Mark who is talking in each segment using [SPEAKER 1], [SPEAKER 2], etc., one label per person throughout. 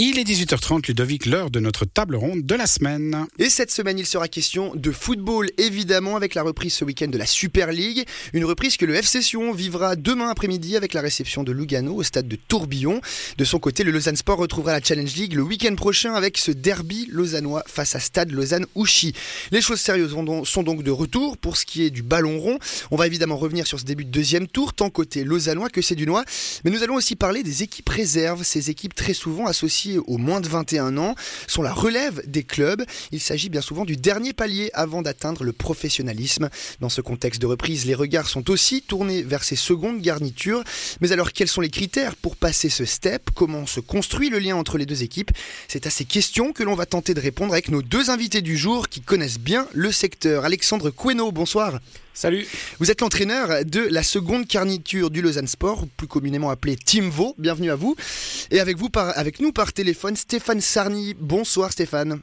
[SPEAKER 1] Il est 18h30, Ludovic, l'heure de notre table ronde de la semaine.
[SPEAKER 2] Et cette semaine, il sera question de football, évidemment, avec la reprise ce week-end de la Super League. Une reprise que le FC Sion vivra demain après-midi avec la réception de Lugano au stade de Tourbillon. De son côté, le Lausanne Sport retrouvera la Challenge League le week-end prochain avec ce derby lausannois face à Stade Lausanne-Ouchy. Les choses sérieuses sont donc de retour pour ce qui est du ballon rond. On va évidemment revenir sur ce début de deuxième tour, tant côté lausannois que c'est du noix. Mais nous allons aussi parler des équipes réserves, ces équipes très souvent associées aux moins de 21 ans sont la relève des clubs. Il s'agit bien souvent du dernier palier avant d'atteindre le professionnalisme. Dans ce contexte de reprise, les regards sont aussi tournés vers ces secondes garnitures. Mais alors, quels sont les critères pour passer ce step? Comment se construit le lien entre les deux équipes? C'est à ces questions que l'on va tenter de répondre avec nos deux invités du jour qui connaissent bien le secteur. Alexandre Queno, bonsoir.
[SPEAKER 3] Salut.
[SPEAKER 2] Vous êtes l'entraîneur de la seconde carniture du Lausanne Sport, plus communément appelé Team Vaux. Bienvenue à vous. Et avec vous, par, avec nous par téléphone, Stéphane Sarny. Bonsoir Stéphane.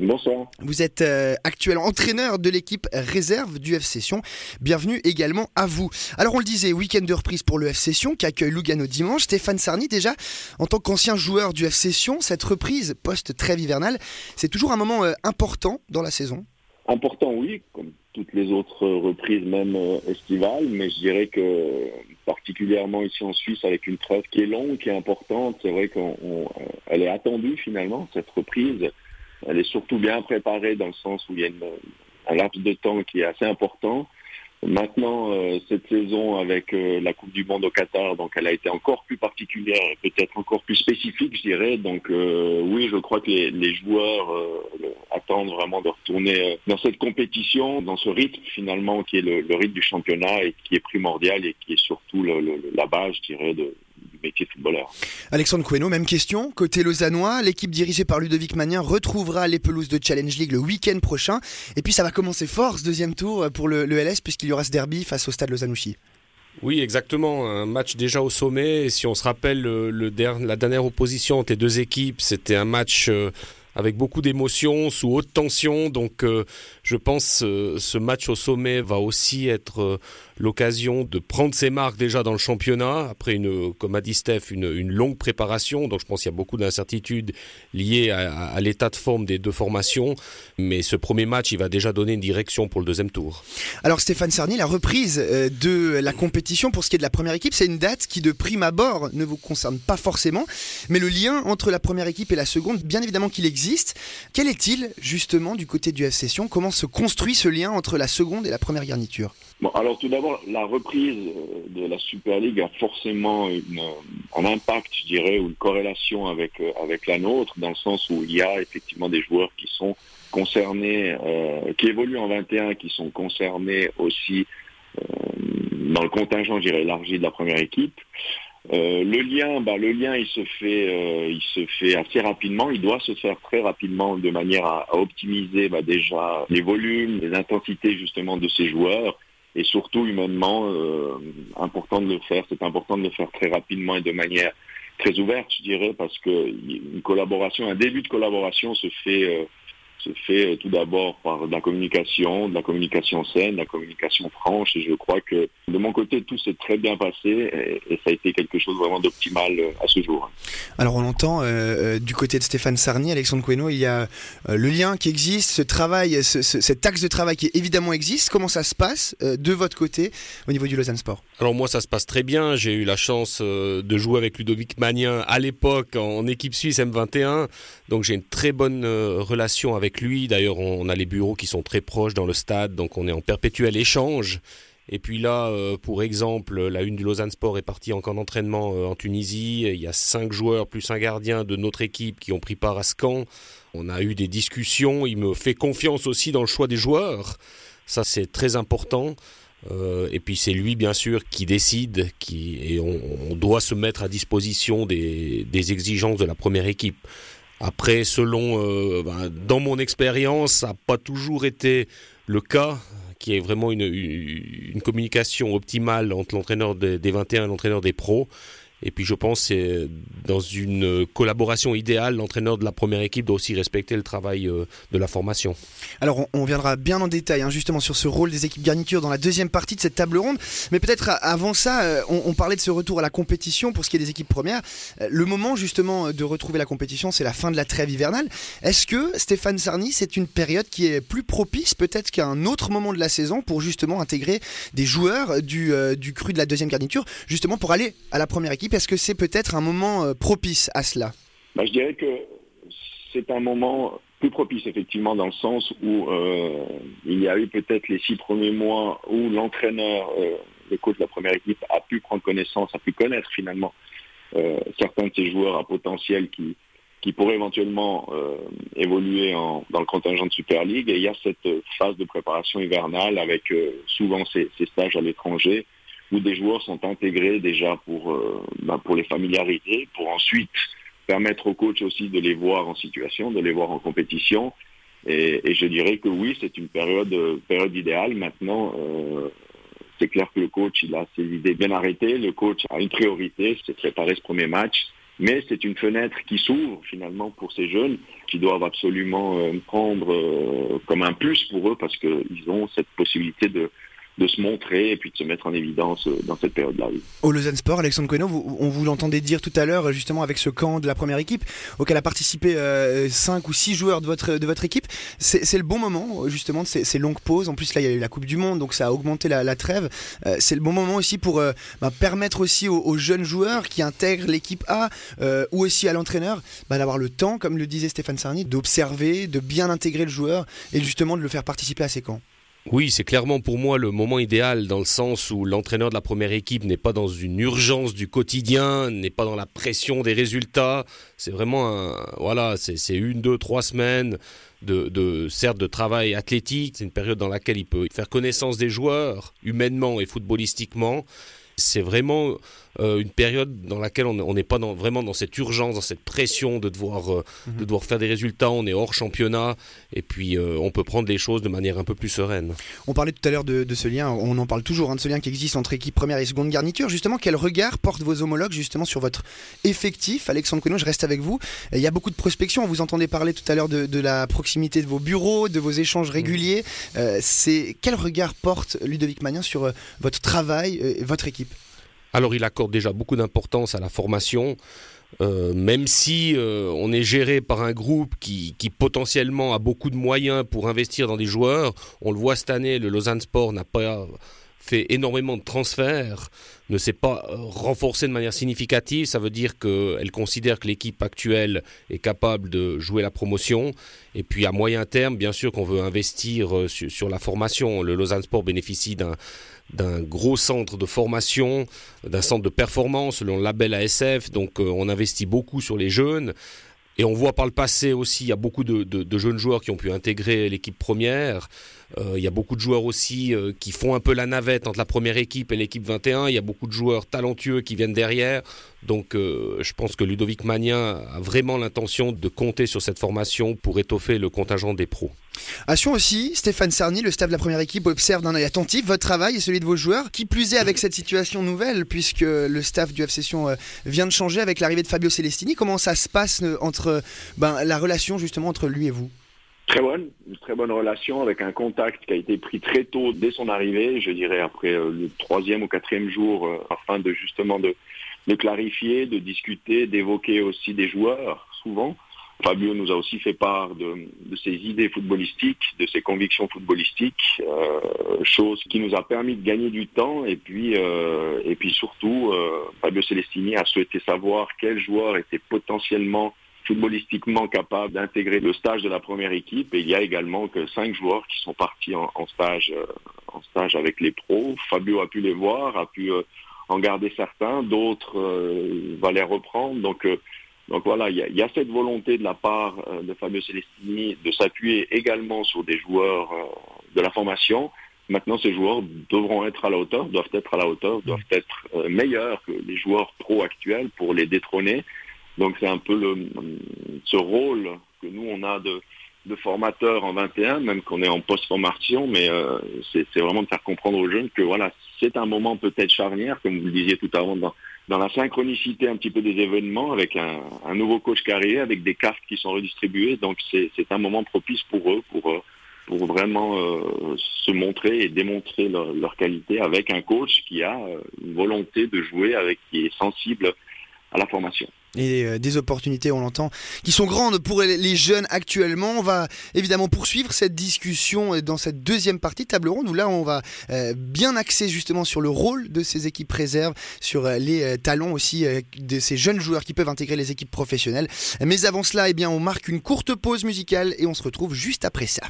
[SPEAKER 4] Bonsoir.
[SPEAKER 2] Vous êtes euh, actuellement entraîneur de l'équipe réserve du FC Sion. Bienvenue également à vous. Alors on le disait, week-end de reprise pour le FC Sion qui accueille Lugano dimanche. Stéphane Sarny, déjà, en tant qu'ancien joueur du FC Sion, cette reprise post-trêve hivernale, c'est toujours un moment euh, important dans la saison
[SPEAKER 4] Important, oui, comme toutes les autres reprises, même euh, estivales, mais je dirais que particulièrement ici en Suisse, avec une trêve qui est longue, qui est importante, c'est vrai qu'elle est attendue finalement, cette reprise. Elle est surtout bien préparée dans le sens où il y a un laps de temps qui est assez important. Maintenant, euh, cette saison avec euh, la Coupe du Monde au Qatar, donc elle a été encore plus particulière, peut-être encore plus spécifique, je dirais. Donc euh, oui, je crois que les, joueurs attendent vraiment de retourner dans cette compétition, dans ce rythme finalement qui est le, rythme du championnat et qui est primordial et qui est surtout la base, je dirais, de, métier footballeur.
[SPEAKER 2] Alexandre Queno, même question. Côté lausannois, l'équipe dirigée par Ludovic Magnin retrouvera les pelouses de Challenge League le week-end prochain. Et puis ça va commencer fort ce deuxième tour pour le, LS puisqu'il y aura ce derby face au stade Lausanne-Ouchy.
[SPEAKER 3] Oui, exactement. Un match déjà au sommet. Et si on se rappelle le, la dernière opposition entre les deux équipes, c'était un match euh, avec beaucoup d'émotions, sous haute tension. Donc euh, je pense euh, ce match au sommet va aussi être euh, l'occasion de prendre ses marques déjà dans le championnat, après, une, comme a dit Steph, une, une longue préparation. Donc je pense qu'il y a beaucoup d'incertitudes liées à, l'état de forme des deux formations. Mais ce premier match, il va déjà donner une direction pour le deuxième tour.
[SPEAKER 2] Alors Stéphane Sarny, la reprise de la compétition pour ce qui est de la première équipe, c'est une date qui de prime abord ne vous concerne pas forcément. Mais le lien entre la première équipe et la seconde, bien évidemment qu'il existe quel est-il justement du côté du FC Sion Comment se construit ce lien entre la seconde et la première garniture?
[SPEAKER 4] Bon, alors tout d'abord, la reprise euh, de la Super League a forcément un impact, je dirais, ou une corrélation avec, euh, avec la nôtre, dans le sens où il y a effectivement des joueurs qui sont concernés, euh, qui évoluent en 21, qui sont concernés aussi dans le contingent, je dirais, élargi de la première équipe. Euh, le lien, bah, le lien, il se fait, euh, il se fait assez rapidement. Il doit se faire très rapidement de manière à, optimiser bah, déjà les volumes, les intensités justement de ces joueurs, et surtout humainement, euh, important de le faire. C'est important de le faire très rapidement et de manière très ouverte, je dirais, parce que une collaboration, un début de collaboration se fait se fait tout d'abord par de la communication, de la communication saine, de la communication franche. Et je crois que de mon côté, tout s'est très bien passé et, ça a été quelque chose vraiment d'optimal euh, à ce jour.
[SPEAKER 2] Alors on entend euh, euh, du côté de Stéphane Sarny, Alexandre Queno, il y a le lien qui existe, ce travail, cet axe de travail qui évidemment existe. Comment ça se passe de votre côté au niveau du Lausanne Sport?
[SPEAKER 3] Alors moi, ça se passe très bien. J'ai eu la chance de jouer avec Ludovic Magnin à l'époque en équipe suisse M21. Donc j'ai une très bonne relation avec lui. D'ailleurs, on, a les bureaux qui sont très proches dans le stade, donc on est en perpétuel échange. Et puis là, euh, pour exemple, la une du Lausanne Sport est partie en camp d'entraînement euh, en Tunisie. Il y a cinq joueurs plus un gardien de notre équipe qui ont pris part à ce camp. On a eu des discussions. Il me fait confiance aussi dans le choix des joueurs. Ça, c'est très important. Euh, et puis c'est lui, bien sûr, qui décide, qui, et on, doit se mettre à disposition des, des exigences de la première équipe. Après, selon, euh, ben, dans mon expérience, ça n'a pas toujours été le cas, qui est vraiment une, une, communication optimale entre l'entraîneur des, 21 et l'entraîneur des pros. Et puis je pense c'est dans une collaboration idéale, l'entraîneur de la première équipe doit aussi respecter le travail euh, de la formation.
[SPEAKER 2] Alors on, viendra bien en détail hein, justement sur ce rôle des équipes garnitures dans la deuxième partie de cette table ronde. Mais peut-être avant ça, euh, on, parlait de ce retour à la compétition pour ce qui est des équipes premières. Euh, le moment justement de retrouver la compétition, c'est la fin de la trêve hivernale. Est-ce que Stéphane Sarny, c'est une période qui est plus propice peut-être qu'un autre moment de la saison pour justement intégrer des joueurs du, du cru de la deuxième garniture, justement pour aller à la première équipe Est-ce que c'est peut-être un moment propice à cela
[SPEAKER 4] bah, Je dirais que c'est un moment plus propice effectivement dans le sens où euh, il y a eu peut-être les six premiers mois où l'entraîneur, euh, le coach de la première équipe a pu prendre connaissance, a pu connaître finalement euh, certains de ces joueurs à potentiel qui, qui pourraient éventuellement évoluer dans le contingent de Super League. Et il y a cette phase de préparation hivernale avec souvent ces, stages à l'étranger où des joueurs sont intégrés déjà pour, bah, pour les familiariser, pour ensuite permettre aux coachs aussi de les voir en situation, de les voir en compétition. Et, je dirais que oui, c'est une période, période idéale. Maintenant, euh, c'est clair que le coach, il a ses idées bien arrêtées. Le coach a une priorité, c'est préparer ce premier match. Mais c'est une fenêtre qui s'ouvre finalement pour ces jeunes qui doivent absolument euh, prendre euh, comme un plus pour eux parce qu'ils ont cette possibilité de, de se montrer et puis de se mettre en évidence euh, dans cette période-là.
[SPEAKER 2] Au Lausanne Sport, Alexandre Cohen, on vous l'entendait dire tout à l'heure, justement avec ce camp de la première équipe, auquel a participé 5 euh, ou 6 joueurs de votre, de votre équipe. C'est le bon moment, justement, de ces, longues pauses. En plus, là, il y a eu la Coupe du Monde, donc ça a augmenté la, trêve. Euh, c'est le bon moment aussi pour bah, permettre aussi aux, jeunes joueurs qui intègrent l'équipe A ou aussi à l'entraîneur bah, d'avoir le temps, comme le disait Stéphane Sarny, d'observer, de bien intégrer le joueur et justement de le faire participer à ces camps.
[SPEAKER 3] Oui, c'est clairement pour moi le moment idéal dans le sens où l'entraîneur de la première équipe n'est pas dans une urgence du quotidien, n'est pas dans la pression des résultats. C'est vraiment un, voilà, c'est une, deux, trois semaines de, de, certes de travail athlétique. C'est une période dans laquelle il peut faire connaissance des joueurs humainement et footballistiquement. C'est vraiment euh, une période dans laquelle on n'est pas vraiment dans cette urgence, dans cette pression de devoir, euh, mhm. de devoir faire des résultats. On est hors championnat et puis euh, on peut prendre les choses de manière un peu plus sereine.
[SPEAKER 2] On parlait tout à l'heure de, ce lien, on en parle toujours, hein, de ce lien qui existe entre équipe première et seconde garniture. Justement, quel regard portent vos homologues justement sur votre effectif? Alexandre Conon, je reste avec vous. Il y a beaucoup de prospection. Vous entendez parler tout à l'heure de, la proximité de vos bureaux, de vos échanges réguliers. c'est quel regard porte Ludovic Magnin sur votre travail et votre équipe?
[SPEAKER 3] Alors il accorde déjà beaucoup d'importance à la formation. Euh, même si euh, on est géré par un groupe qui, potentiellement a beaucoup de moyens pour investir dans des joueurs, on le voit cette année, le Lausanne Sport n'a pas fait énormément de transferts, ne s'est pas euh, renforcé de manière significative. Ça veut dire qu'elle considère que l'équipe actuelle est capable de jouer la promotion. Et puis à moyen terme, bien sûr qu'on veut investir sur la formation. Le Lausanne Sport bénéficie d'un d'un gros centre de formation, d'un centre de performance selon le label ASF. Donc euh, on investit beaucoup sur les jeunes. Et on voit par le passé aussi, il y a beaucoup de, jeunes joueurs qui ont pu intégrer l'équipe première. Euh, il y a beaucoup de joueurs aussi euh, qui font un peu la navette entre la première équipe et l'équipe 21. Il y a beaucoup de joueurs talentueux qui viennent derrière. Donc je pense que Ludovic Magnin a vraiment l'intention de compter sur cette formation pour étoffer le contingent des pros.
[SPEAKER 2] Sion aussi, Stéphane Sarny, le staff de la première équipe, observe d'un œil attentif votre travail et celui de vos joueurs. Qui plus est avec cette situation nouvelle, puisque le staff du FC Sion euh, vient de changer avec l'arrivée de Fabio Celestini. Comment ça se passe euh, entre ben, la relation justement entre lui et vous?
[SPEAKER 4] Très bonne, une très bonne relation avec un contact qui a été pris très tôt dès son arrivée, je dirais après euh, le troisième ou quatrième jour, afin de justement de, de clarifier, de discuter, d'évoquer aussi des joueurs souvent. Fabio nous a aussi fait part de, ses idées footballistiques, de ses convictions footballistiques, euh, chose qui nous a permis de gagner du temps. Et puis, euh, et puis surtout, euh, Fabio Celestini a souhaité savoir quels joueurs étaient potentiellement footballistiquement capables d'intégrer le stage de la première équipe. Et il y a également que cinq joueurs qui sont partis en, stage, en stage avec les pros. Fabio a pu les voir, a pu en garder certains, d'autres va les reprendre. Donc donc voilà, il y, a, cette volonté de la part euh, de Fabio Celestini de s'appuyer également sur des joueurs euh, de la formation. Maintenant, ces joueurs devront être à la hauteur, doivent être à la hauteur, doivent être euh, meilleurs que les joueurs pro actuels pour les détrôner. Donc c'est un peu le, ce rôle que nous on a de, de formateur en 21, même qu'on est en post-formation, mais c'est vraiment de faire comprendre aux jeunes que voilà, c'est un moment peut-être charnière, comme vous le disiez tout l'heure dans, dans la synchronicité un petit peu des événements, avec un, nouveau coach carrière, avec des cartes qui sont redistribuées. Donc c'est un moment propice pour eux, pour, euh, pour vraiment euh, se montrer et démontrer leur, qualité avec un coach qui a euh, une volonté de jouer, avec qui est sensible à la formation
[SPEAKER 2] et des opportunités, on l'entend, qui sont grandes pour les jeunes actuellement. On va évidemment poursuivre cette discussion dans cette deuxième partie de table ronde où là on va bien axer justement sur le rôle de ces équipes réserves, sur les talents aussi de ces jeunes joueurs qui peuvent intégrer les équipes professionnelles. Mais avant cela, eh bien, on marque une courte pause musicale et on se retrouve juste après ça.